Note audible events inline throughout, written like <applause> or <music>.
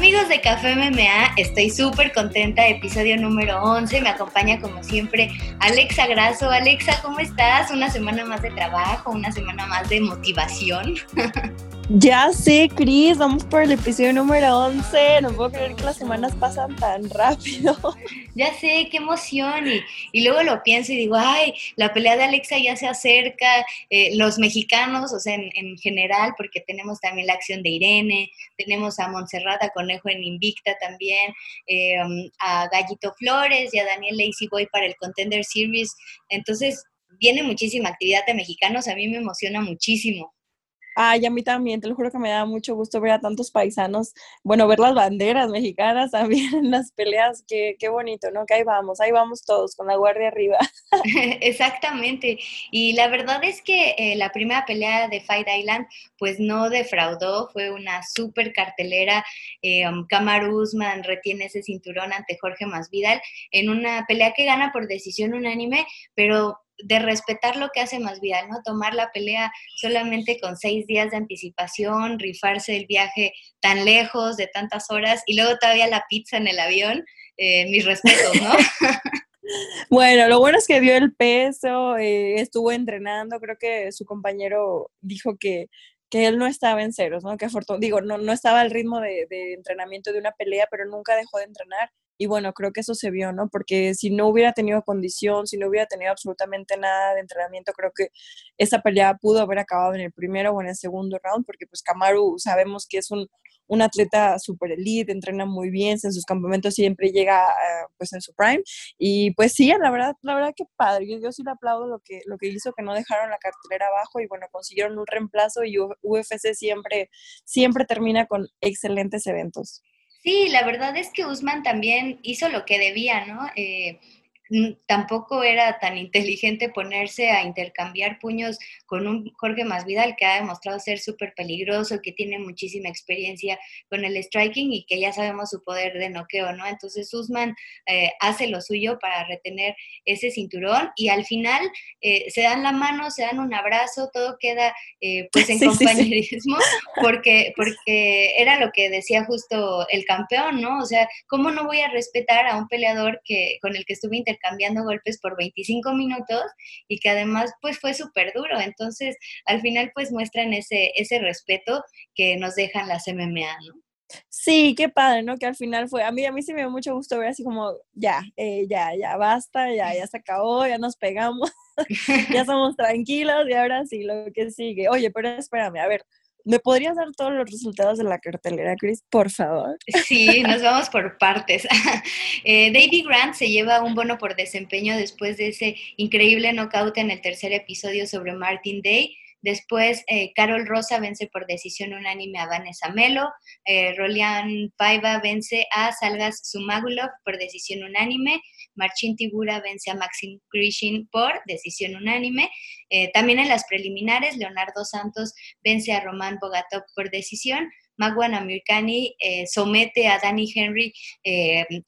Amigos de Café MMA, estoy súper contenta, episodio número 11, me acompaña como siempre Alexa Grasso. Alexa, ¿cómo estás? Una semana más de trabajo, una semana más de motivación. <laughs> Ya sé, Cris, vamos por el episodio número 11. No puedo creer que las semanas pasan tan rápido. <laughs> Ya sé, qué emoción. Y, luego lo pienso y digo, ay, la pelea de Alexa ya se acerca. Eh, los mexicanos, o sea, en, general, porque tenemos también la acción de Irene, tenemos a Montserrat, Conejo en Invicta también, eh, um, a Gallito Flores y a Daniel Lazy Boy para el Contender Series. Entonces, viene muchísima actividad de mexicanos. A mí me emociona muchísimo. Ay, a mí también, te lo juro que me da mucho gusto ver a tantos paisanos, bueno, ver las banderas mexicanas <laughs> también las peleas, qué, qué bonito, ¿no? Que ahí vamos, ahí vamos todos con la guardia arriba. <laughs> Exactamente, y la verdad es que eh, la primera pelea de Fight Island, pues no defraudó, fue una súper cartelera, eh, um, Usman retiene ese cinturón ante Jorge Masvidal en una pelea que gana por decisión unánime, pero de respetar lo que hace más Masvidal, ¿no? Tomar la pelea solamente con seis días de anticipación, rifarse el viaje tan lejos, de tantas horas, y luego todavía la pizza en el avión, eh, mis respetos, ¿no? <laughs> Bueno, lo bueno es que dio el peso, eh, estuvo entrenando, creo que su compañero dijo que, que él no estaba en ceros, ¿no? Que digo, no, no estaba al ritmo de, entrenamiento de una pelea, pero nunca dejó de entrenar y bueno, creo que eso se vio, ¿no? Porque si no hubiera tenido condición, si no hubiera tenido absolutamente nada de entrenamiento, creo que esa pelea pudo haber acabado en el primero o en el segundo round, porque pues Kamaru sabemos que es un, un atleta super elite, entrena muy bien, en sus campamentos siempre llega pues en su prime. Y pues sí, la verdad, la verdad que padre. Yo, sí le aplaudo lo que, lo que hizo, que no dejaron la cartelera abajo y bueno, consiguieron un reemplazo y UFC siempre, siempre termina con excelentes eventos. Sí, la verdad es que Usman también hizo lo que debía, ¿no? Eh, tampoco era tan inteligente ponerse a intercambiar puños con un Jorge Masvidal que ha demostrado ser súper peligroso, que tiene muchísima experiencia con el striking y que ya sabemos su poder de noqueo, ¿no? Entonces Usman eh, hace lo suyo para retener ese cinturón y al final eh, se dan la mano, se dan un abrazo, todo queda eh, pues en <laughs> compañerismo porque, porque era lo que decía justo el campeón, ¿no? O sea, ¿cómo no voy a respetar a un peleador que, con el que estuve intercambiando cambiando golpes por 25 minutos y que además pues fue súper duro. Entonces, al final pues muestran ese, ese respeto que nos dejan las MMA, ¿no? Sí, qué padre, ¿no? Que al final fue, a mí, a mí sí me dio mucho gusto ver así como, ya, eh, ya, ya, basta, ya, ya se acabó, ya nos pegamos, <laughs> ya somos tranquilos y ahora sí, lo que sigue. Oye, pero espérame, a ver, ¿Me podrías dar todos los resultados de la cartelera, Chris, por favor? Sí, nos vamos <laughs> por partes. <laughs> eh, David Grant se lleva un bono por desempeño después de ese increíble knockout en el tercer episodio sobre Martin Day. Después, eh, Carol Rosa vence por decisión unánime a Vanessa Melo. Eh, Rolian Paiva vence a Salgas Sumagulov por decisión unánime. Marcin Tibura vence a Maxim Grishin por decisión unánime. Eh, también en las preliminares, Leonardo Santos vence a Román Bogatov por decisión. Magwan Amirkani somete a Danny Henry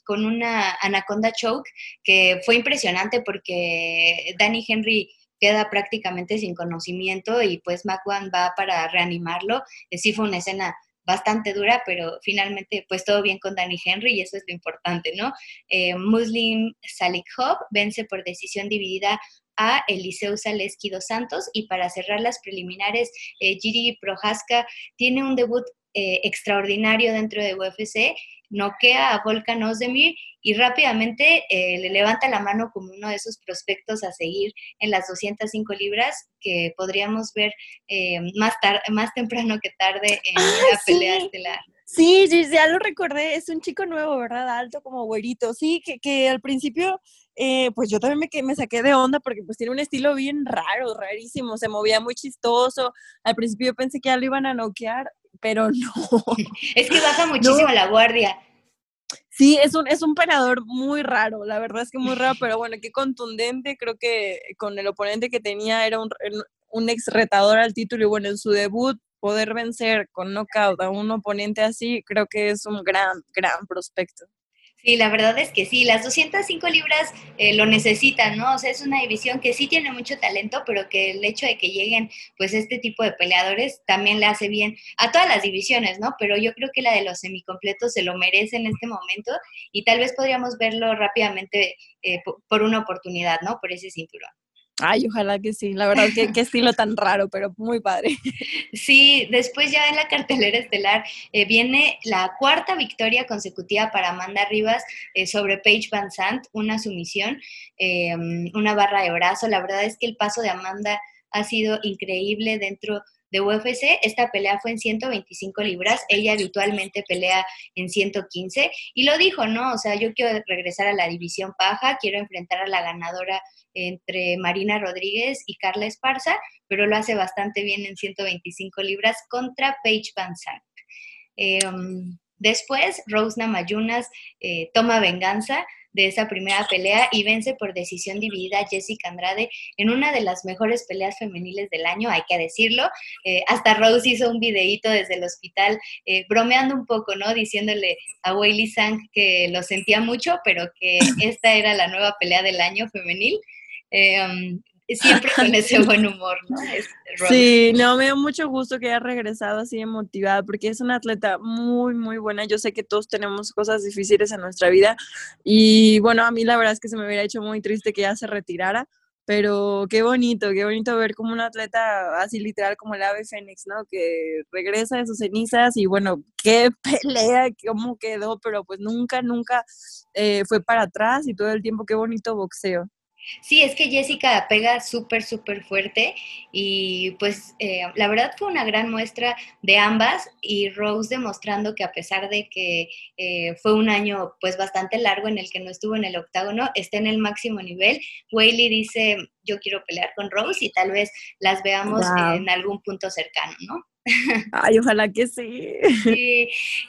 con una anaconda choke que fue impresionante porque Danny Henry queda prácticamente sin conocimiento y pues McWan va para reanimarlo. Eh, sí fue una escena bastante dura, pero finalmente pues todo bien con Danny Henry y eso es lo importante, ¿no? Eh, Muslim Salikhov vence por decisión dividida a Eliseu Saleski dos Santos y para cerrar las preliminares, eh, Giri Prohaska tiene un debut eh, extraordinario dentro de UFC, noquea a Volkan Ozdemir y rápidamente eh, le levanta la mano como uno de esos prospectos a seguir en las 205 libras que podríamos ver eh, más, más temprano que tarde en <laughs> la pelea estelar. Sí, sí, ya lo recordé, es un chico nuevo, ¿verdad? Alto como güerito, sí, que, que al principio, eh, pues yo también me, me saqué de onda porque pues tiene un estilo bien raro, rarísimo, se movía muy chistoso, al principio yo pensé que ya lo iban a noquear, pero <laughs> no. Es que baja muchísimo la guardia. Sí, es un, es un parador muy raro, la verdad es que muy raro, pero bueno, qué contundente, creo que con el oponente que tenía era un, un ex retador al título y bueno, en su debut poder vencer con knockout a un oponente así, creo que es un gran, gran prospecto. Sí, la verdad es que sí, las 205 libras eh, lo necesitan, ¿no? O sea, es una división que sí tiene mucho talento, pero que el hecho de que lleguen, pues, este tipo de peleadores también le hace bien a todas las divisiones, ¿no? Pero yo creo que la de los semicompletos se lo merece en este momento y tal vez podríamos verlo rápidamente eh, por una oportunidad, ¿no? Por ese cinturón. Ay, ojalá que sí. La verdad, qué, qué estilo tan raro, pero muy padre. Sí, después ya en la cartelera estelar eh, viene la cuarta victoria consecutiva para Amanda Rivas eh, sobre Paige Van Sant, una sumisión, eh, una barra de brazo. La verdad es que el paso de Amanda ha sido increíble dentro de UFC. Esta pelea fue en 125 libras, ella habitualmente pelea en 115 y lo dijo, ¿no? O sea, yo quiero regresar a la división paja, quiero enfrentar a la ganadora entre Marina Rodríguez y Carla Esparza, pero lo hace bastante bien en 125 libras contra Paige Van Sant. Em, después, Rose Namayunas eh, toma venganza de esa primera pelea y vence por decisión dividida a Jessica Andrade en una de las mejores peleas femeniles del año, hay que decirlo. Eh, hasta Rose hizo un videíto desde el hospital eh, bromeando un poco, ¿no? Diciéndole a Weili Sang que lo sentía mucho, pero que <laughs> esta era la nueva pelea del año femenil. Eh, um, siempre con <laughs> ese buen humor, ¿no? sí, no, me da mucho gusto que haya regresado así emotivada, porque es una atleta muy, muy buena. Yo sé que todos tenemos cosas difíciles en nuestra vida y bueno, a mí la verdad es que se me hubiera hecho muy triste que ella se retirara, pero qué bonito, qué bonito ver como una atleta así literal como el ave fénix, ¿no? Que regresa de sus cenizas y bueno, qué <laughs> pelea, cómo quedó, pero pues nunca, nunca eh, fue para atrás y todo el tiempo qué bonito boxeo. Sí, es que Jessica pega súper, súper fuerte y pues eh, la verdad fue una gran muestra de ambas y Rose demostrando que a pesar de que eh, fue un año pues bastante largo en el que no estuvo en el octágono, está en el máximo nivel. Whaley dice, yo quiero pelear con Rose y tal vez las veamos en algún punto cercano, ¿no? Ay, ojalá que sí.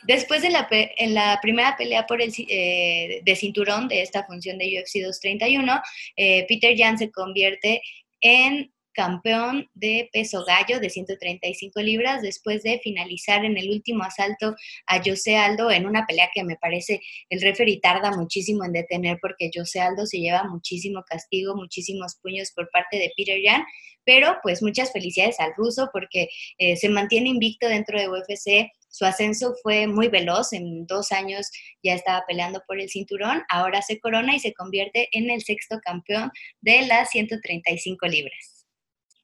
Después de la, en la primera pelea por el, eh, de cinturón de esta función de UFC 231, eh, Peter Jan se convierte en campeón de peso gallo de 135 libras después de finalizar en el último asalto a José Aldo en una pelea que me parece el referee tarda muchísimo en detener porque José Aldo se lleva muchísimo castigo, muchísimos puños por parte de Peter Jan, pero pues muchas felicidades al ruso porque eh, se mantiene invicto dentro de UFC, su ascenso fue muy veloz, en dos años ya estaba peleando por el cinturón, ahora se corona y se convierte en el sexto campeón de las 135 libras.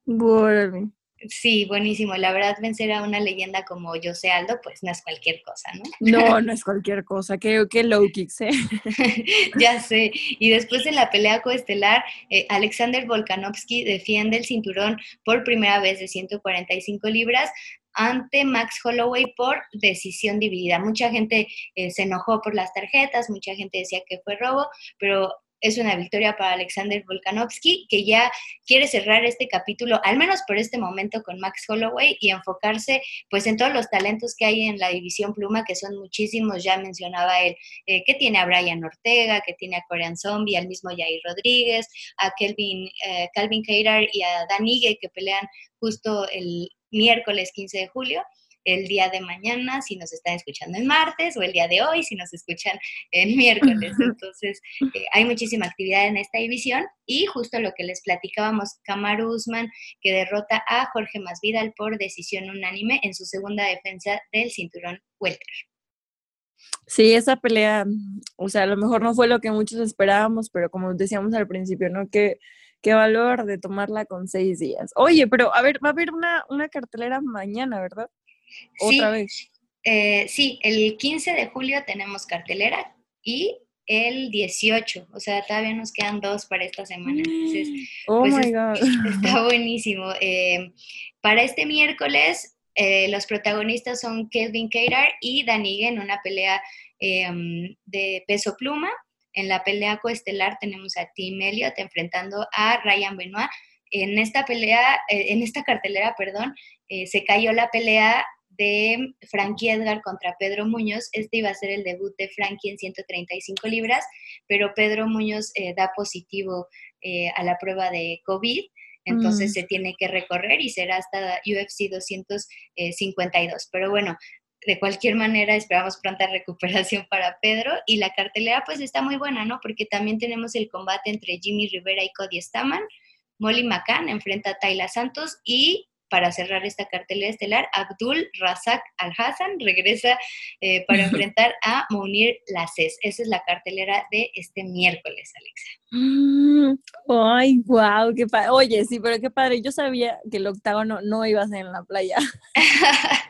Bueno. Sí, buenísimo. La verdad, vencer a una leyenda como José Aldo, pues no es cualquier cosa, ¿no? No, no <laughs> es cualquier cosa. Qué, qué low kicks, ¿eh? <laughs> ya sé. Y después de la pelea coestelar, eh, Alexander Volkanovski defiende el cinturón por primera vez de 145 libras ante Max Holloway por decisión dividida. Mucha gente eh, se enojó por las tarjetas, mucha gente decía que fue robo, pero es una victoria para Alexander Volkanovski, que ya quiere cerrar este capítulo, al menos por este momento, con Max Holloway y enfocarse pues en todos los talentos que hay en la división pluma, que son muchísimos, ya mencionaba él, eh, que tiene a Brian Ortega, que tiene a Korean Zombie, al mismo Jair Rodríguez, a Kelvin, eh, Calvin Keirar y a Dan Ige, que pelean justo el miércoles 15 de julio el día de mañana si nos están escuchando en martes o el día de hoy si nos escuchan en <laughs> miércoles. Entonces, eh, hay muchísima actividad en esta división y justo lo que les platicábamos, Kamaru Usman que derrota a Jorge Masvidal por decisión unánime en su segunda defensa del cinturón welter. Sí, esa pelea, o sea, a lo mejor no fue lo que muchos esperábamos, pero como decíamos al principio, ¿no? Que qué valor de tomarla con seis días. Oye, pero a ver, va a haber una, una cartelera mañana, ¿verdad? ¿Otra vez? Eh, sí, el 15 de julio tenemos cartelera y el 18, o sea, todavía nos quedan dos para esta semana. Entonces, oh pues my God. Está <laughs> buenísimo. Eh, para este miércoles, eh, los protagonistas son Kelvin Keirar y Danigue en una pelea de peso pluma. En la pelea coestelar tenemos a Tim Elliott enfrentando a Ryan Benoit. En esta pelea, en esta cartelera, perdón, se cayó la pelea de Frankie Edgar contra Pedro Muñoz. Este iba a ser el debut de Frankie en 135 libras, pero Pedro Muñoz eh, da positivo eh, a la prueba de COVID. Entonces mm. se tiene que recorrer y será hasta UFC 252. Pero bueno, de cualquier manera esperamos pronta <laughs> recuperación para Pedro y la cartelera pues está muy buena, ¿no? Porque también tenemos el combate entre Jimmy Rivera y Cody Staman, Molly McCann enfrenta a Tayla Santos y para cerrar esta cartelera estelar, Abdul Razak Al-Hassan regresa eh, para <laughs> enfrentar a Mounir Laces. Esa es la cartelera de este miércoles, Alexa. Mm, ay, wow, qué padre. Oye, sí, pero qué padre. Yo sabía que el octágono no iba a ser en la playa. <laughs>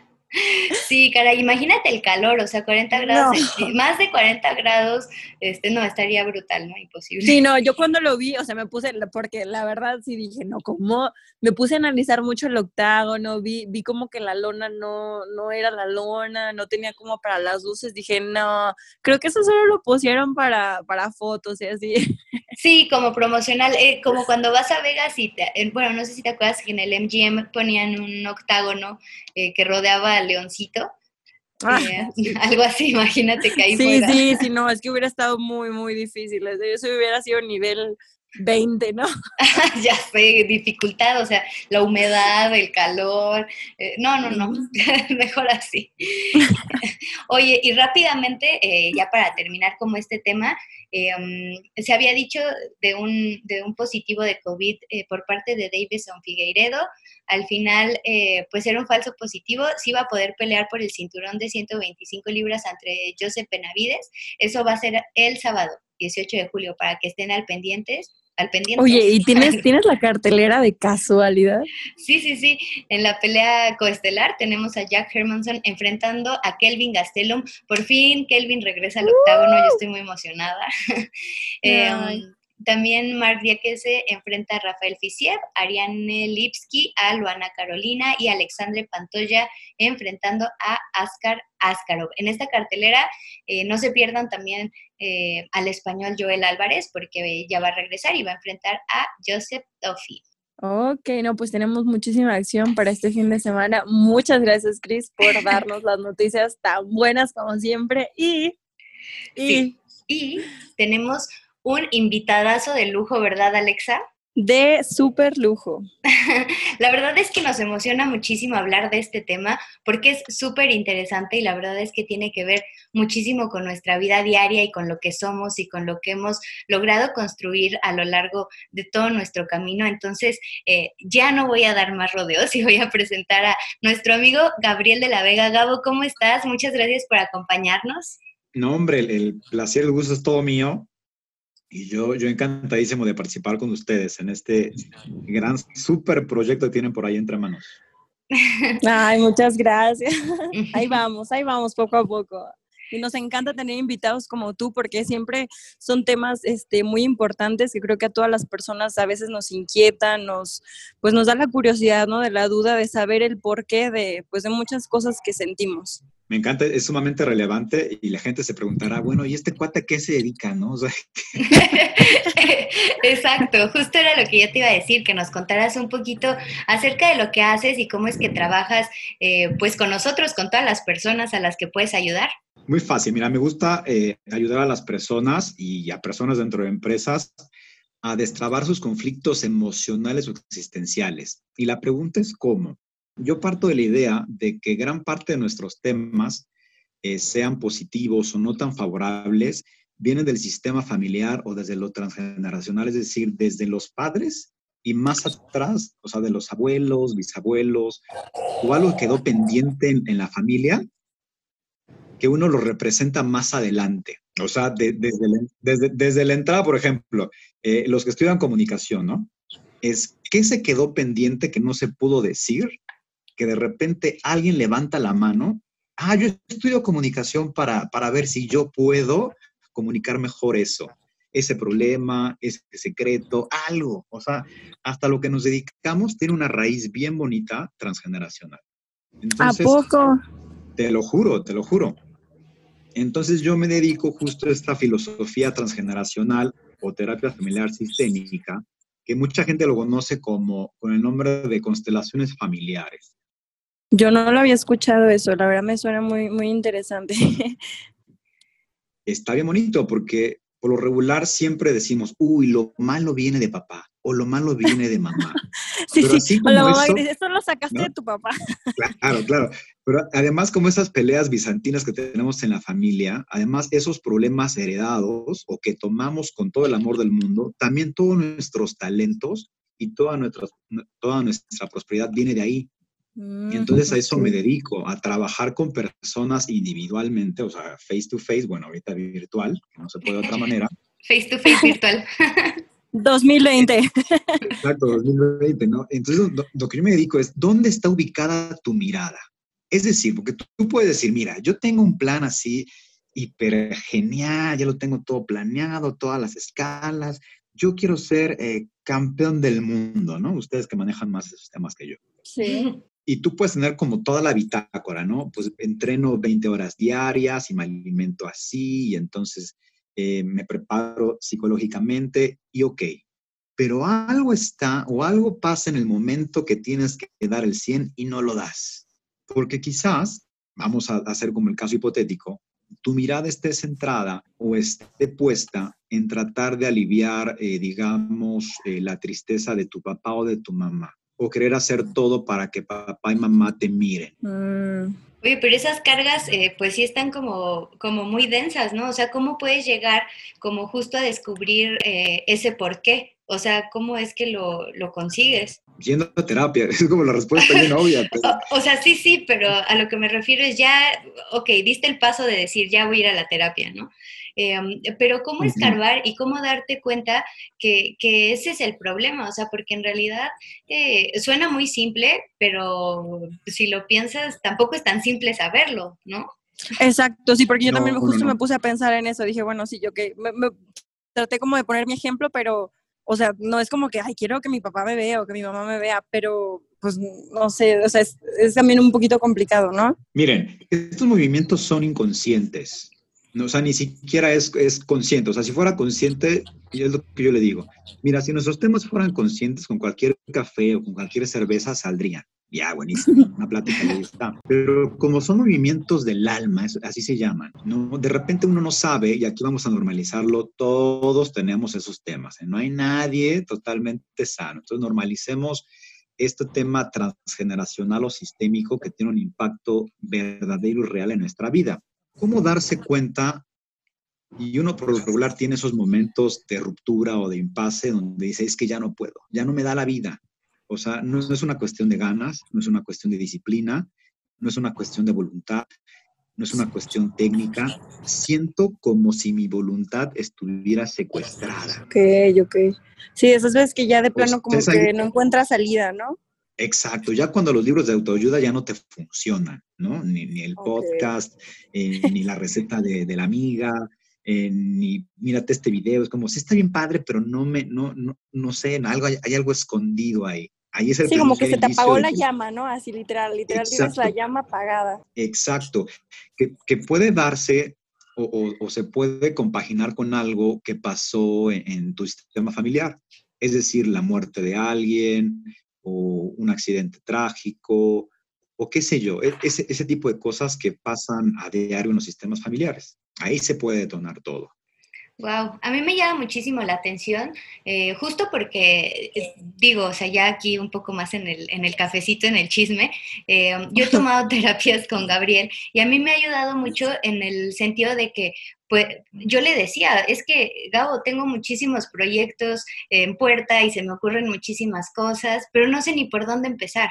Sí, cara, imagínate el calor, o sea, 40 grados, <laughs> más de 40 grados, este, no, estaría brutal, ¿no? Imposible. Sí, no, yo cuando lo vi, o sea, me puse, porque la verdad sí dije, no, como, me puse a analizar mucho el octágono, vi, vi como que la lona no, no era la lona, no tenía como para las luces, dije, no, creo que eso solo lo pusieron para, para fotos y así. <laughs> Sí, como promocional, eh, como cuando vas a Vegas y, te, eh, bueno, no sé si te acuerdas que en el MGM ponían un octágono eh, que rodeaba al leoncito. Ah, <laughs> algo así, imagínate que ahí Sí, sí, sí, <laughs> no, es que hubiera estado muy, muy difícil. Eso hubiera sido nivel 20, ¿no? <laughs> ya sé, dificultad, o sea, la humedad, el calor. no, no, no, mejor así. Oye, y rápidamente, ya para terminar como este tema, Em, se había dicho de un, de un positivo de COVID eh, por parte de Davison Figueiredo. Al final, eh, pues era un falso positivo. Sí iba a poder pelear por el cinturón de 125 libras entre Joseph Benavides. Eso va a ser el sábado, 18 de julio, para que estén al pendientes pendiente. Oye, ¿y tienes, <laughs> tienes la cartelera de casualidad? Sí, sí, sí. En la pelea coestelar tenemos a Jack Hermanson enfrentando a Kelvin Gastelum. Por fin Kelvin regresa al octágono, yo estoy muy emocionada. <laughs> Em, también Mark Diakese enfrenta a Rafael Fisiev, Ariane Lipsky a Luana Carolina y Alexandre Pantoya enfrentando a Askar Askarov. En esta cartelera eh, no se pierdan también eh, al español Joel Álvarez porque ya va a regresar y va a enfrentar a Joseph Toffy. Ok, no, pues tenemos muchísima acción para este fin de semana. Muchas gracias, Chris, por <laughs> darnos las noticias tan buenas como siempre. Y, y, y tenemos un invitadazo de lujo, ¿verdad, Alexa? de súper lujo. <laughs> la verdad es que nos emociona muchísimo hablar de este tema porque es súper interesante y la verdad es que tiene que ver muchísimo con nuestra vida diaria y con lo que somos y con lo que hemos logrado construir a lo largo de todo nuestro camino. Entonces, eh, ya no voy a dar más rodeos y voy a presentar a nuestro amigo Gabriel de la Vega. Gabo, ¿cómo estás? Muchas gracias por acompañarnos. No, hombre, el, el placer, el gusto es todo mío. Y yo, yo encantadísimo de participar con ustedes en este gran, súper proyecto que tienen por ahí entre manos. Ay, muchas gracias. Ahí vamos, ahí vamos, poco a poco. Y nos encanta tener invitados como tú porque siempre son temas este, muy importantes que creo que a todas las personas a veces nos inquietan, nos, pues nos da la curiosidad, ¿no? De la duda de saber el porqué de, pues de muchas cosas que sentimos me encanta, es sumamente relevante y la gente se preguntará, bueno, ¿y este cuate a qué se dedica, no? <laughs> Exacto, justo era lo que yo te iba a decir, que nos contaras un poquito acerca de lo que haces y cómo es que trabajas eh, pues con nosotros, con todas las personas a las que puedes ayudar. Muy fácil, mira, me gusta eh, ayudar a las personas y a personas dentro de empresas a destrabar sus conflictos emocionales o existenciales. Y la pregunta es cómo yo parto de la idea de que gran parte de nuestros temas, eh, sean positivos o no tan favorables, vienen del sistema familiar o desde lo transgeneracional, es decir, desde los padres y más atrás, o sea, de los abuelos, bisabuelos, o algo quedó pendiente en, la familia que uno lo representa más adelante. O sea, desde, la entrada, por ejemplo, eh, los que estudian comunicación, ¿no? Es qué se quedó pendiente que no se pudo decir que de repente alguien levanta la mano, ah, yo estudio comunicación para, para ver si yo puedo comunicar mejor eso, ese problema, ese secreto, algo. O sea, hasta lo que nos dedicamos tiene una raíz bien bonita transgeneracional. ¿A poco? Te lo juro, te lo juro. Entonces yo me dedico justo a esta filosofía transgeneracional o terapia familiar sistémica, que mucha gente lo conoce como con el nombre de constelaciones familiares. Yo no lo había escuchado eso, la verdad me suena muy, muy interesante. <laughs> Está bien bonito porque por lo regular siempre decimos, uy, lo malo viene de papá o lo malo viene de mamá. <laughs> sí, sí, o la mamá dice, esto lo sacaste de tu papá. Claro, claro. Pero además, como esas peleas bizantinas que tenemos en la familia, además esos problemas heredados o que tomamos con todo el amor del mundo, también todos nuestros talentos y toda nuestra, toda nuestra prosperidad viene de ahí. Y mm, entonces a eso me dedico, a trabajar con personas individualmente, o sea, face to face, bueno, ahorita virtual, que no se puede de otra manera. <laughs> Face to face virtual. <laughs> 2020. Exacto, 2020, ¿no? Entonces, lo, que yo me dedico es, ¿dónde está ubicada tu mirada? Es decir, porque tú, puedes decir, mira, yo tengo un plan así hiper genial, ya lo tengo todo planeado, todas las escalas, yo quiero ser eh, campeón del mundo, ¿no? Ustedes que manejan más esos temas que yo. Sí. Y tú puedes tener como toda la bitácora, ¿no? Pues entreno 20 horas diarias y me alimento así y entonces eh, me preparo psicológicamente y ok. Pero algo está o algo pasa en el momento que tienes que dar el 100 y no lo das. Porque quizás, vamos a hacer como el caso hipotético, tu mirada esté centrada o esté puesta en tratar de aliviar, eh, digamos, eh, la tristeza de tu papá o de tu mamá, o querer hacer todo para que papá y mamá te miren. Mm. Oye, pero esas cargas, eh, pues sí están como, como muy densas, ¿no? O sea, ¿cómo puedes llegar como justo a descubrir ese por qué? O sea, ¿cómo es que lo, lo consigues? Yendo a terapia, <laughs> es como la respuesta bien obvia. <laughs> O, sea, sí, sí, pero a lo que me refiero es ya, ok, diste el paso de decir, ya voy a ir a la terapia, ¿no? Em, pero cómo escarbar y cómo darte cuenta que, que, ese es el problema, o sea, porque en realidad eh, suena muy simple, pero si lo piensas, tampoco es tan simple saberlo, ¿no? Exacto, sí, porque yo también justo me puse a pensar en eso, dije, bueno, sí, yo que me, traté como de poner mi ejemplo, pero o sea, no es como que, ay, quiero que mi papá me vea o que mi mamá me vea, pero pues no sé, o sea, es, también un poquito complicado, ¿no? Miren, estos movimientos son inconscientes. No, o sea, ni siquiera es, es consciente. O sea, si fuera consciente, y es lo que yo le digo. Mira, si nuestros temas fueran conscientes, con cualquier café o con cualquier cerveza saldrían. Ya, buenísimo, una plática ahí está. Pero como son movimientos del alma, así se llaman, ¿no? De repente uno no sabe, y aquí vamos a normalizarlo, todos tenemos esos temas, ¿eh? no hay nadie totalmente sano. Entonces normalicemos este tema transgeneracional o sistémico que tiene un impacto verdadero y real en nuestra vida. ¿Cómo darse cuenta? Y uno por lo regular tiene esos momentos de ruptura o de impasse donde dice, es que ya no puedo, ya no me da la vida, o sea, no, es una cuestión de ganas, no es una cuestión de disciplina, no es una cuestión de voluntad, no es una cuestión técnica. Siento como si mi voluntad estuviera secuestrada. Ok, ok. Sí, esas veces que ya de pues, plano como que no encuentras salida, ¿no? Exacto, ya cuando los libros de autoayuda ya no te funcionan, ¿no? Ni, el podcast, eh, ni la receta de, la amiga, eh, ni mírate este video, es como, sí está bien padre, pero no me, no, no, no sé, algo, hay algo escondido ahí sí, como que se te apagó la llama, ¿no? Así literal, literal tienes la llama apagada. Exacto, que, puede darse o, se puede compaginar con algo que pasó en, tu sistema familiar, es decir, la muerte de alguien o un accidente trágico o qué sé yo, e, ese, ese tipo de cosas que pasan a diario en los sistemas familiares. Ahí se puede detonar todo. Wow, a mí me llama muchísimo la atención, eh, justo porque, eh, digo, o sea, ya aquí un poco más en el, en el cafecito, en el chisme, eh, yo he tomado <laughs> terapias con Gabriel y a mí me ha ayudado mucho en el sentido de que, pues, yo le decía, es que, Gabo, tengo muchísimos proyectos en puerta y se me ocurren muchísimas cosas, pero no sé ni por dónde empezar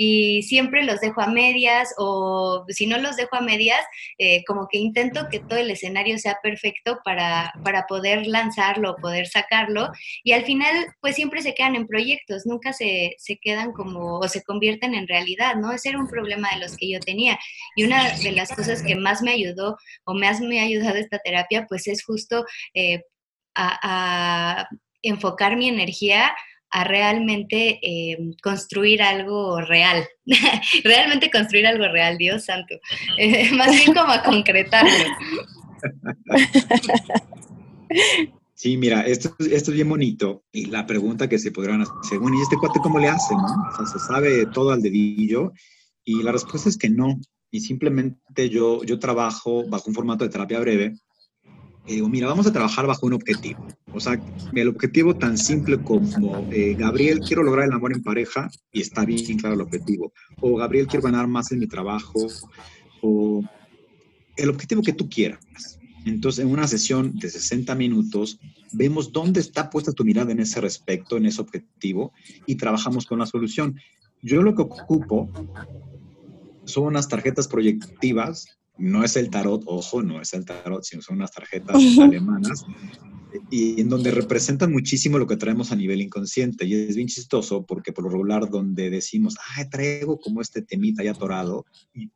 y siempre los dejo a medias o si no los dejo a medias, eh, como que intento que todo el escenario sea perfecto para, para poder lanzarlo, poder sacarlo y al final pues siempre se quedan en proyectos, nunca se, se quedan como o se convierten en realidad, ¿no? Ese era un problema de los que yo tenía y una de las cosas que más me ayudó o más me ha ayudado esta terapia pues es justo eh, a enfocar mi energía a realmente eh, construir algo real, <laughs> realmente construir algo real, Dios santo, <laughs> más bien como a concretarlo. <laughs> Sí, mira, esto, esto es bien bonito y la pregunta que se podrán hacer, bueno, ¿y este cuate cómo le hace, no? O sea, se sabe todo al dedillo y la respuesta es que no, y simplemente yo, yo trabajo bajo un formato de terapia breve y digo, mira, vamos a trabajar bajo un objetivo. O sea, el objetivo tan simple como, eh, Gabriel, quiero lograr el amor en pareja y está bien claro el objetivo. O Gabriel, quiero ganar más en mi trabajo. O el objetivo que tú quieras. Entonces, en una sesión de 60 minutos, vemos dónde está puesta tu mirada en ese respecto, en ese objetivo, y trabajamos con la solución. Yo lo que ocupo son unas tarjetas proyectivas no es el tarot, ojo, no es el tarot, sino son unas tarjetas <laughs> alemanas, y en donde representan muchísimo lo que traemos a nivel inconsciente. Y es bien chistoso porque por lo regular donde decimos, ah, traigo como este temita ya atorado,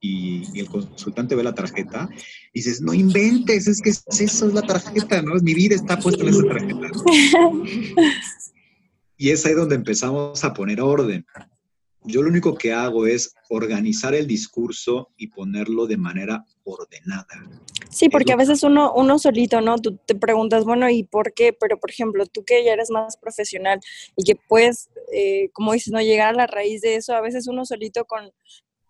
y, el consultante ve la tarjeta y dices, no inventes, es que eso es la tarjeta, ¿no? Mi vida está puesta en esa tarjeta. <laughs> y es ahí donde empezamos a poner orden yo lo único que hago es organizar el discurso y ponerlo de manera ordenada. Sí, porque a veces uno, uno solito, ¿no? Tú te preguntas, bueno, ¿y por qué? Pero, por ejemplo, tú que ya eres más profesional y que puedes, eh, como dices, no llegar a la raíz de eso, a veces uno solito con,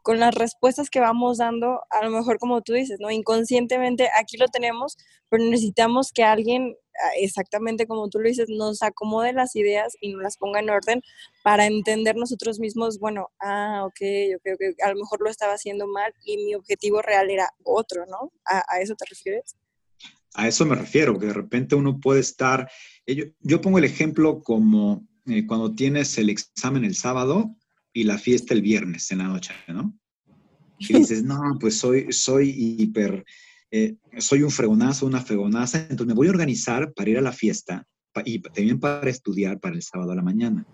con las respuestas que vamos dando, a lo mejor como tú dices, ¿no? Inconscientemente aquí lo tenemos, pero necesitamos que alguien, exactamente como tú lo dices, nos acomode las ideas y nos las ponga en orden para entender nosotros mismos, bueno, ah, ok, ok, ok, a lo mejor lo estaba haciendo mal y mi objetivo real era otro, ¿no? ¿A, eso te refieres? A eso me refiero, que de repente uno puede estar, eh, yo, pongo el ejemplo como eh, cuando tienes el examen el sábado y la fiesta el viernes en la noche, ¿no? Y <laughs> dices, no, pues soy, soy hiper, eh, soy un fregonazo, una fregonaza, entonces me voy a organizar para ir a la fiesta y también para estudiar para el sábado a la mañana.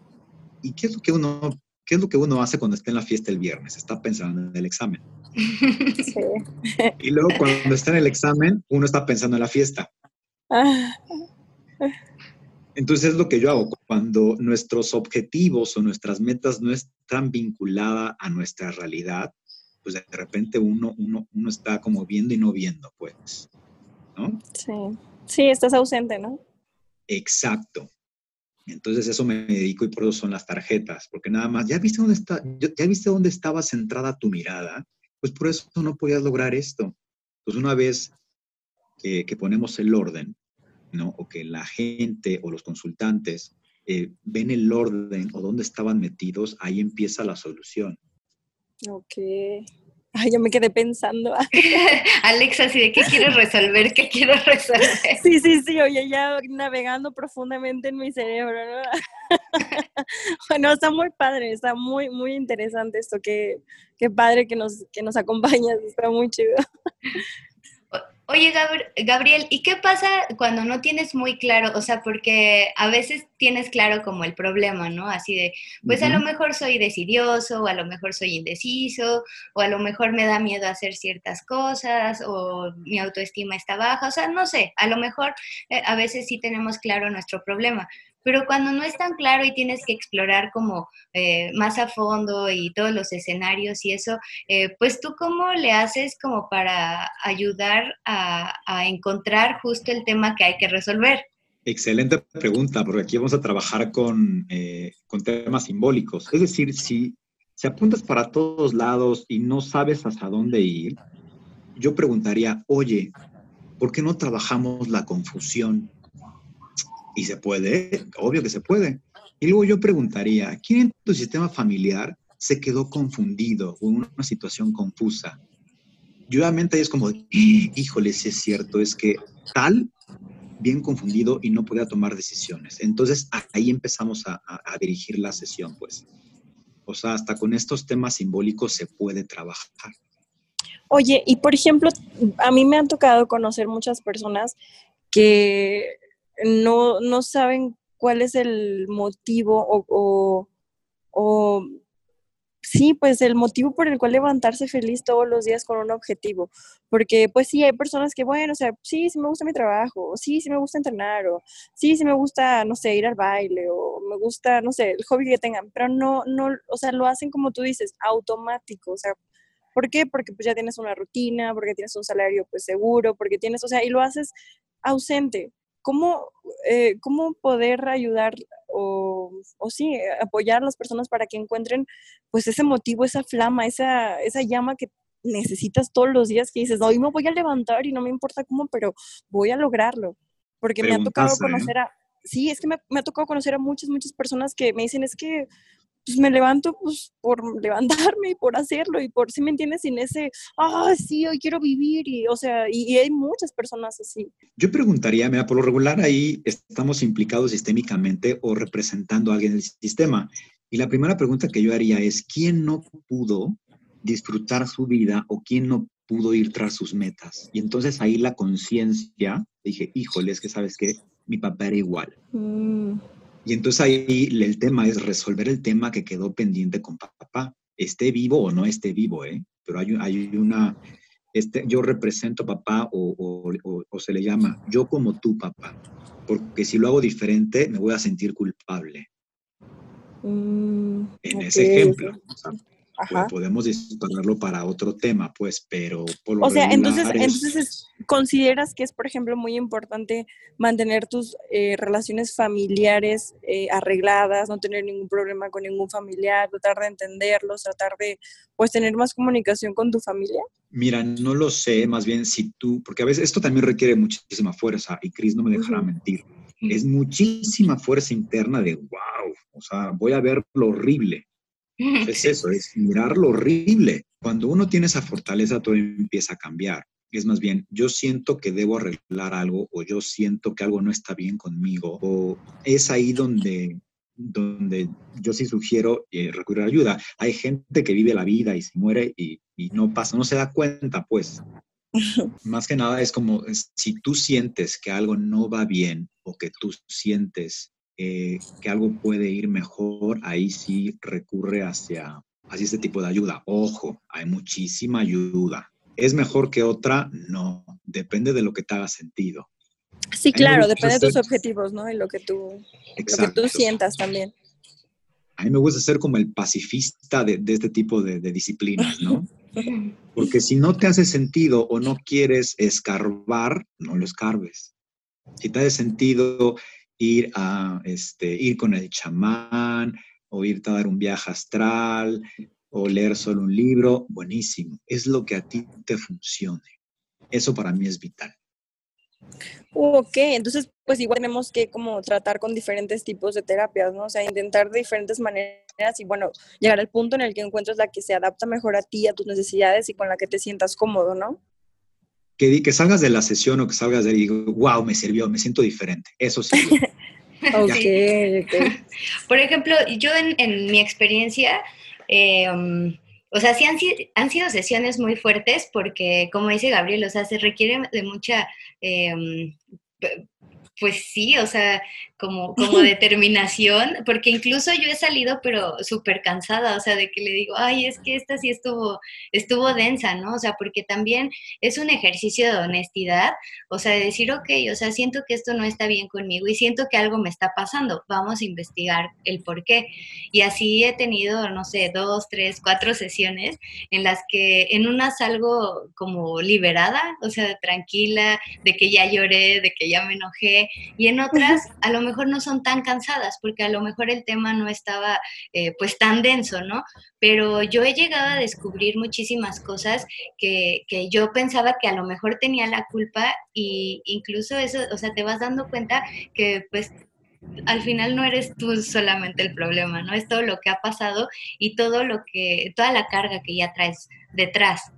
¿Y qué es lo que uno, qué es lo que uno hace cuando está en la fiesta el viernes? Está pensando en el examen. <laughs> Sí. Y luego cuando está en el examen, uno está pensando en la fiesta. Entonces es lo que yo hago. Cuando nuestros objetivos o nuestras metas no están vinculadas a nuestra realidad, pues de repente uno, uno, uno está como viendo y no viendo, pues. ¿No? Sí. Sí, estás ausente, ¿no? Exacto. Entonces eso me dedico y por eso son las tarjetas, porque nada más, ¿ya viste dónde está, ya viste dónde estaba centrada tu mirada? Pues por eso no podías lograr esto. Pues una vez que, que ponemos el orden, ¿no? O que la gente o los consultantes eh, ven el orden o dónde estaban metidos, ahí empieza la solución. Ok. Ay, yo me quedé pensando. <laughs> <laughs> Alexa, ¿sí de qué quieres resolver? ¿Qué quiero resolver? Sí, sí, sí, oye, ya navegando profundamente en mi cerebro, ¿no? <laughs> bueno, está muy padre, está muy, muy interesante esto. Qué, qué padre que nos, que nos acompañas, está muy chido. Oye, Gabriel, ¿y qué pasa cuando no tienes muy claro? O sea, porque a veces tienes claro como el problema, ¿no? Así de, pues a lo mejor soy decidioso, o a lo mejor soy indeciso, o a lo mejor me da miedo hacer ciertas cosas, o mi autoestima está baja, o sea, no sé, a lo mejor eh, a veces sí tenemos claro nuestro problema, pero cuando no es tan claro y tienes que explorar como eh, más a fondo y todos los escenarios y eso, eh, pues tú cómo le haces como para ayudar a, encontrar justo el tema que hay que resolver. Excelente pregunta, porque aquí vamos a trabajar con, eh, con temas simbólicos. Es decir, si, si apuntas para todos lados y no sabes hasta dónde ir, yo preguntaría, oye, ¿por qué no trabajamos la confusión? Y se puede, obvio que se puede. Y luego yo preguntaría, ¿quién en tu sistema familiar se quedó confundido o en una situación confusa? Y obviamente es como, híjole, si es cierto, es que tal, bien confundido y no podía tomar decisiones. Entonces ahí empezamos a dirigir la sesión, pues. O sea, hasta con estos temas simbólicos se puede trabajar. Oye, y por ejemplo, a mí me han tocado conocer muchas personas que no, no saben cuál es el motivo o, o, sí, pues el motivo por el cual levantarse feliz todos los días con un objetivo. Porque pues sí, hay personas que, bueno, o sea, sí, sí me gusta mi trabajo, o sí, sí me gusta entrenar, o sí, sí me gusta, no sé, ir al baile, o me gusta, no sé, el hobby que tengan, pero no, no, o sea, lo hacen como tú dices, automático, o sea, ¿por qué? Porque pues ya tienes una rutina, porque tienes un salario pues seguro, porque tienes, o sea, y lo haces ausente. ¿Cómo, eh, cómo poder ayudar o, o, sí, apoyar a las personas para que encuentren pues ese motivo, esa flama, esa, esa llama que, necesitas todos los días que dices, hoy me voy a levantar y no me importa cómo, pero voy a lograrlo. Porque me ha tocado ¿eh? conocer a, sí, es que me, me, ha tocado conocer a muchas, muchas personas que me dicen, es que pues me levanto pues por levantarme y por hacerlo y por, si me entiendes, sin ese, ah, sí, hoy quiero vivir y, o sea, y, hay muchas personas así. Yo preguntaría, mira, por lo regular ahí estamos implicados sistémicamente o representando a alguien del sistema. Y la primera pregunta que yo haría es, ¿quién no pudo disfrutar su vida o quién no pudo ir tras sus metas? Y entonces ahí la conciencia, dije, híjole, es que sabes que mi papá era igual. Mm. Y entonces ahí el tema es resolver el tema que quedó pendiente con papá, esté vivo o no esté vivo, ¿eh? Pero hay, hay una, este, yo represento a papá o, o, se le llama yo como tú papá, porque si lo hago diferente me voy a sentir culpable. Mm, en ese ejemplo. Podemos dispararlo para otro tema, pues, pero por lo O sea, entonces, entonces consideras que es, por ejemplo, muy importante mantener tus eh, relaciones familiares eh, arregladas, no tener ningún problema con ningún familiar, tratar de entenderlos, tratar de, pues, tener más comunicación con tu familia. Mira, no lo sé, más bien si tú, porque a veces esto también requiere muchísima fuerza y Cris no me dejará mentir. Es muchísima fuerza interna de, wow, o sea, voy a ver lo horrible <laughs> es eso, es mirar lo horrible. Cuando uno tiene esa fortaleza, todo empieza a cambiar. Es más bien, yo siento que debo arreglar algo o yo siento que algo no está bien conmigo o es ahí donde, donde yo sí sugiero eh, recurrir a ayuda. Hay gente que vive la vida y se muere y, y no pasa, no se da cuenta, pues. <laughs> Más que nada es como si tú sientes que algo no va bien o que tú sientes eh, que algo puede ir mejor, ahí sí recurre hacia, hacia este tipo de ayuda. Ojo, hay muchísima ayuda. ¿Es mejor que otra? No, depende de lo que te haga sentido. Sí, claro, depende de tus objetivos, ¿no? Y lo que tú, lo que tú sientas también. A mí me gusta ser como el pacifista de, de este tipo de, de disciplinas, ¿no? <laughs> Porque si no te hace sentido o no quieres escarbar, no lo escarbes. Si te hace sentido ir a este, ir con el chamán o irte a dar un viaje astral o leer solo un libro, buenísimo. Es lo que a ti te funcione. Eso para mí es vital. Ok, entonces pues igual tenemos que como tratar con diferentes tipos de terapias, ¿no? O sea, intentar de diferentes maneras y bueno, llegar al punto en el que encuentres la que se adapta mejor a ti, a tus necesidades y con la que te sientas cómodo, ¿no? que, que salgas de la sesión o que salgas de ahí y digo, wow, me sirvió, me siento diferente. Eso sí. <laughs> okay, <laughs> Por ejemplo, yo en, mi experiencia, em, o sea, sí han, han, sido sesiones muy fuertes porque, como dice Gabriel, o sea, se requiere de mucha em, pues sí, o sea, como, <laughs> como determinación, porque incluso yo he salido pero súper cansada, o sea, de que le digo, ay, es que esta sí estuvo, estuvo densa, ¿no? O sea, porque también es un ejercicio de honestidad, o sea, de decir, ok, o sea, siento que esto no está bien conmigo y siento que algo me está pasando, vamos a investigar el por qué. Y así he tenido, no sé, dos, tres, cuatro sesiones en las que en una salgo como liberada, o sea, tranquila, de que ya lloré, de que ya me enojé, y en otras a lo mejor no son tan cansadas porque a lo mejor el tema no estaba eh, pues tan denso, ¿no? Pero yo he llegado a descubrir muchísimas cosas que, que yo pensaba que a lo mejor tenía la culpa y incluso eso, o sea, te vas dando cuenta que pues al final no eres tú solamente el problema, ¿no? Es todo lo que ha pasado y todo lo que, toda la carga que ya traes detrás.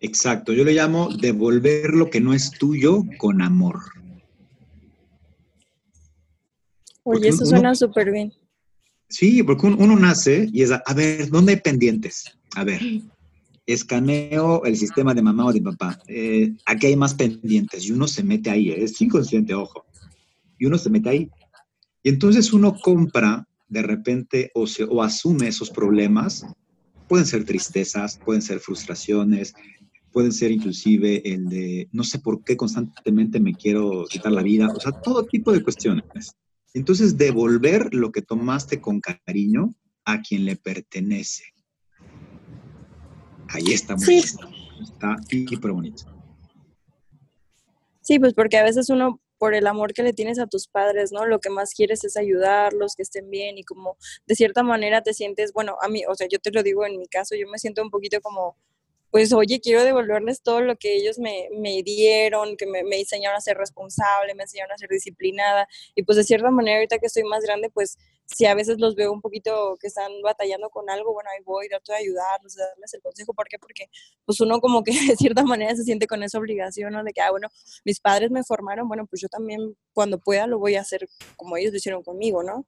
Exacto, yo le llamo devolver lo que no es tuyo con amor. Oye, eso suena súper bien. Sí, porque uno, nace y es, a, ver, ¿dónde hay pendientes? A ver, escaneo el sistema de mamá o de papá. Eh, aquí hay más pendientes y uno se mete ahí, ¿eh? es inconsciente, ojo. Y uno se mete ahí. Y entonces uno compra de repente o, se, o asume esos problemas. Pueden ser tristezas, pueden ser frustraciones, pueden ser inclusive el de no sé por qué constantemente me quiero quitar la vida, o sea, todo tipo de cuestiones. Entonces, devolver lo que tomaste con cariño a quien le pertenece. Ahí está muy sí. Está hiper bonito. Sí, pues porque a veces uno por el amor que le tienes a tus padres, ¿no? Lo que más quieres es ayudarlos, que estén bien y como de cierta manera te sientes, bueno, a mí, o sea, yo te lo digo en mi caso, yo me siento un poquito como pues oye, quiero devolverles todo lo que ellos me, me dieron, que me, enseñaron a ser responsable, me enseñaron a ser disciplinada. Y pues de cierta manera, ahorita que estoy más grande, pues si a veces los veo un poquito que están batallando con algo, bueno, ahí voy, trato de ayudarlos, de darles el consejo. ¿Por qué? Porque pues uno como que <laughs> de cierta manera se siente con esa obligación, ¿no? De que, ah, bueno, mis padres me formaron, bueno, pues yo también cuando pueda lo voy a hacer como ellos lo hicieron conmigo, ¿no?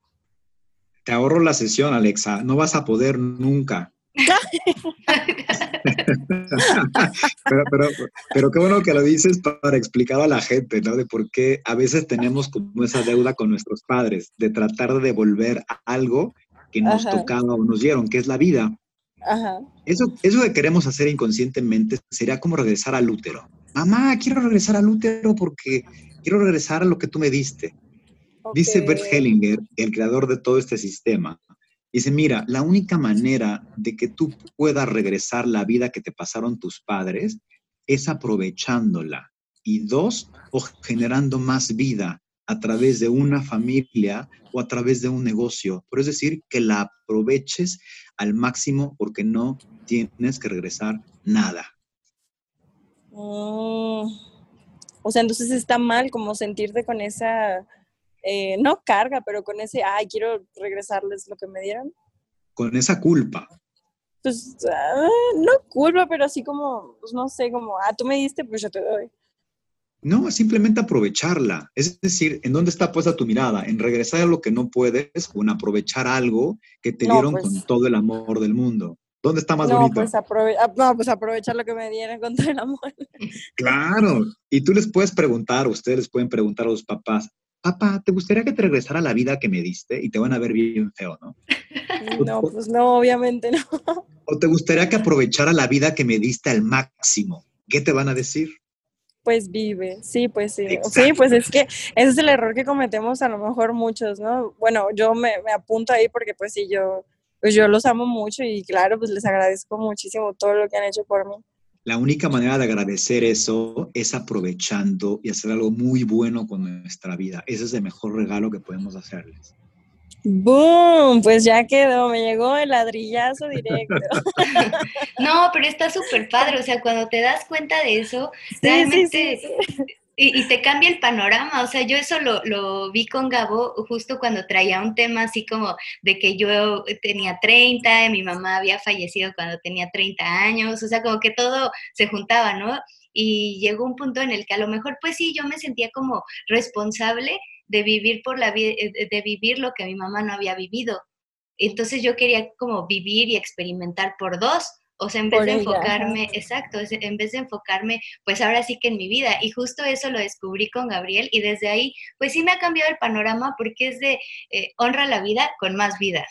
Te ahorro la sesión, Alexa. No vas a poder nunca. Pero, pero, pero qué bueno que lo dices para explicar a la gente, ¿no? De por qué a veces tenemos como esa deuda con nuestros padres, de tratar de devolver algo que nos tocaba o nos dieron, que es la vida. Eso, eso que queremos hacer inconscientemente sería como regresar al útero. Mamá, quiero regresar al útero porque quiero regresar a lo que tú me diste. Dice Bert Hellinger, el creador de todo este sistema, Dice, mira, la única manera de que tú puedas regresar la vida que te pasaron tus padres es aprovechándola. Y dos, o generando más vida a través de una familia o a través de un negocio. Por es decir, que la aproveches al máximo porque no tienes que regresar nada. Oh. O sea, entonces está mal como sentirte con esa eh, no carga, pero con ese, ay, quiero regresarles lo que me dieron. Con esa culpa. Pues, ah, no culpa, pero así como, pues no sé, como, ah, tú me diste, pues yo te doy. No, simplemente aprovecharla. Es decir, ¿en dónde está puesta tu mirada? ¿En regresar a lo que no puedes o en aprovechar algo que te dieron con pues todo el amor del mundo? ¿Dónde está más bonito? Pues ah, no, pues aprovechar lo que me dieron con todo el amor. Claro. Y tú les puedes preguntar, ustedes les pueden preguntar a los papás, papá, ¿te gustaría que te regresara la vida que me diste? Y te van a ver bien feo, ¿no? <laughs> No, pues no, obviamente no. <laughs> ¿O te gustaría que aprovechara la vida que me diste al máximo? ¿Qué te van a decir? Pues vive, sí, pues sí. Sí, pues es que ese es el error que cometemos a lo mejor muchos, ¿no? Bueno, yo me, me apunto ahí porque pues sí, yo, pues yo los amo mucho y claro, pues les agradezco muchísimo todo lo que han hecho por mí. La única manera de agradecer eso es aprovechando y hacer algo muy bueno con nuestra vida. Ese es el mejor regalo que podemos hacerles. ¡Boom! Pues ya quedó, me llegó el ladrillazo directo. <laughs> no, pero está súper padre, o sea, cuando te das cuenta de eso, realmente y, te cambia el panorama, o sea, yo eso lo, lo, vi con Gabo justo cuando traía un tema así como de que yo tenía 30, mi mamá había fallecido cuando tenía 30 años, o sea, como que todo se juntaba, ¿no? Y llegó un punto en el que a lo mejor, pues sí, yo me sentía como responsable de vivir por la vida, de vivir lo que mi mamá no había vivido. Entonces yo quería como vivir y experimentar por dos, o sea, en vez de enfocarme, exacto, en vez de enfocarme, pues ahora sí que en mi vida. Y justo eso lo descubrí con Gabriel y desde ahí, pues sí me ha cambiado el panorama porque es de eh, honra la vida con más vida.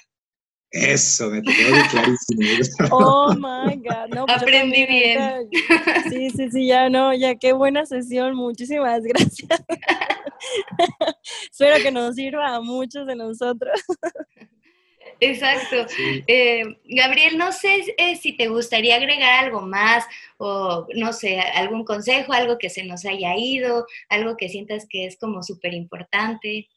Eso, me quedó clarísimo. <laughs> oh my God, no, pues aprendí bien. <laughs> sí, sí, sí, ya no, ya qué buena sesión, muchísimas gracias. <laughs> Espero que nos sirva a muchos de nosotros. Exacto. Eh, Gabriel, no sé eh, si te gustaría agregar algo más o, no sé, algún consejo, algo que se nos haya ido, algo que sientas que es como súper importante.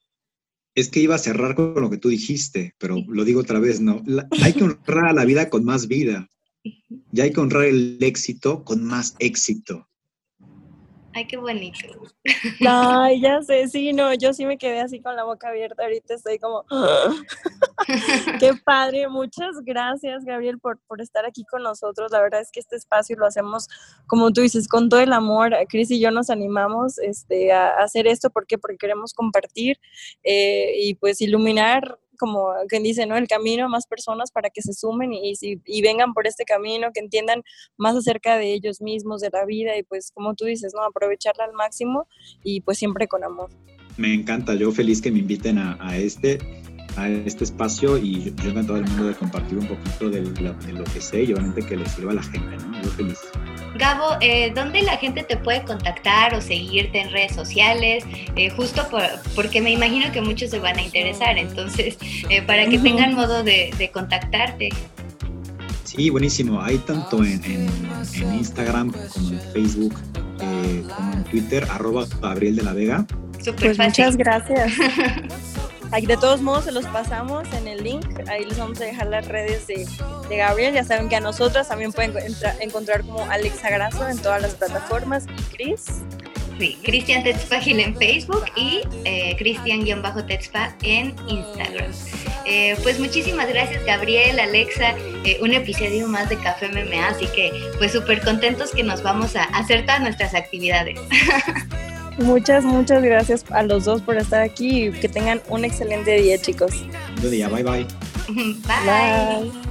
Es que iba a cerrar con lo que tú dijiste, pero lo digo otra vez, ¿no? <laughs> hay que honrar a la vida con más vida y hay que honrar el éxito con más éxito. Ay, qué bonito. Ay, ya sé, sí, no, yo sí me quedé así con la boca abierta, ahorita estoy como, <laughs> qué padre, muchas gracias Gabriel por, por estar aquí con nosotros, la verdad es que este espacio lo hacemos, como tú dices, con todo el amor, Cris y yo nos animamos este, a, hacer esto, ¿por qué? Porque queremos compartir eh, y pues iluminar como quien dice, ¿no? El camino a más personas para que se sumen y, y, vengan por este camino, que entiendan más acerca de ellos mismos, de la vida y pues como tú dices, ¿no? Aprovecharla al máximo y pues siempre con amor. Me encanta, yo feliz que me inviten a, a este a este espacio y yo, encantado del mundo de compartir un poquito de, lo que sé y obviamente que le sirva a la gente, ¿no? Yo feliz. Gabo, eh, ¿dónde la gente te puede contactar o seguirte en redes sociales? Eh, justo porque me imagino que muchos se van a interesar, entonces, eh, para que tengan modo de, contactarte. Sí, buenísimo. Hay tanto en, en Instagram como en Facebook, como en Twitter, arroba Gabriel de la Vega pues muchas gracias. <laughs> de todos modos se los pasamos en el link, ahí les vamos a dejar las redes de, Gabriel, ya saben que a nosotras también pueden encontrar como Alexa Grasso en todas las plataformas y Cris. Sí, Cristian Tetzpa en Facebook y eh, Cristian-Tetzpa en Instagram. Eh, pues muchísimas gracias Gabriel, Alexa, eh, un episodio más de Café MMA, así que pues súper contentos que nos vamos a hacer todas nuestras actividades. <laughs> Muchas, muchas gracias a los dos por estar aquí y que tengan un excelente día chicos. Buen día, bye bye. <laughs> bye.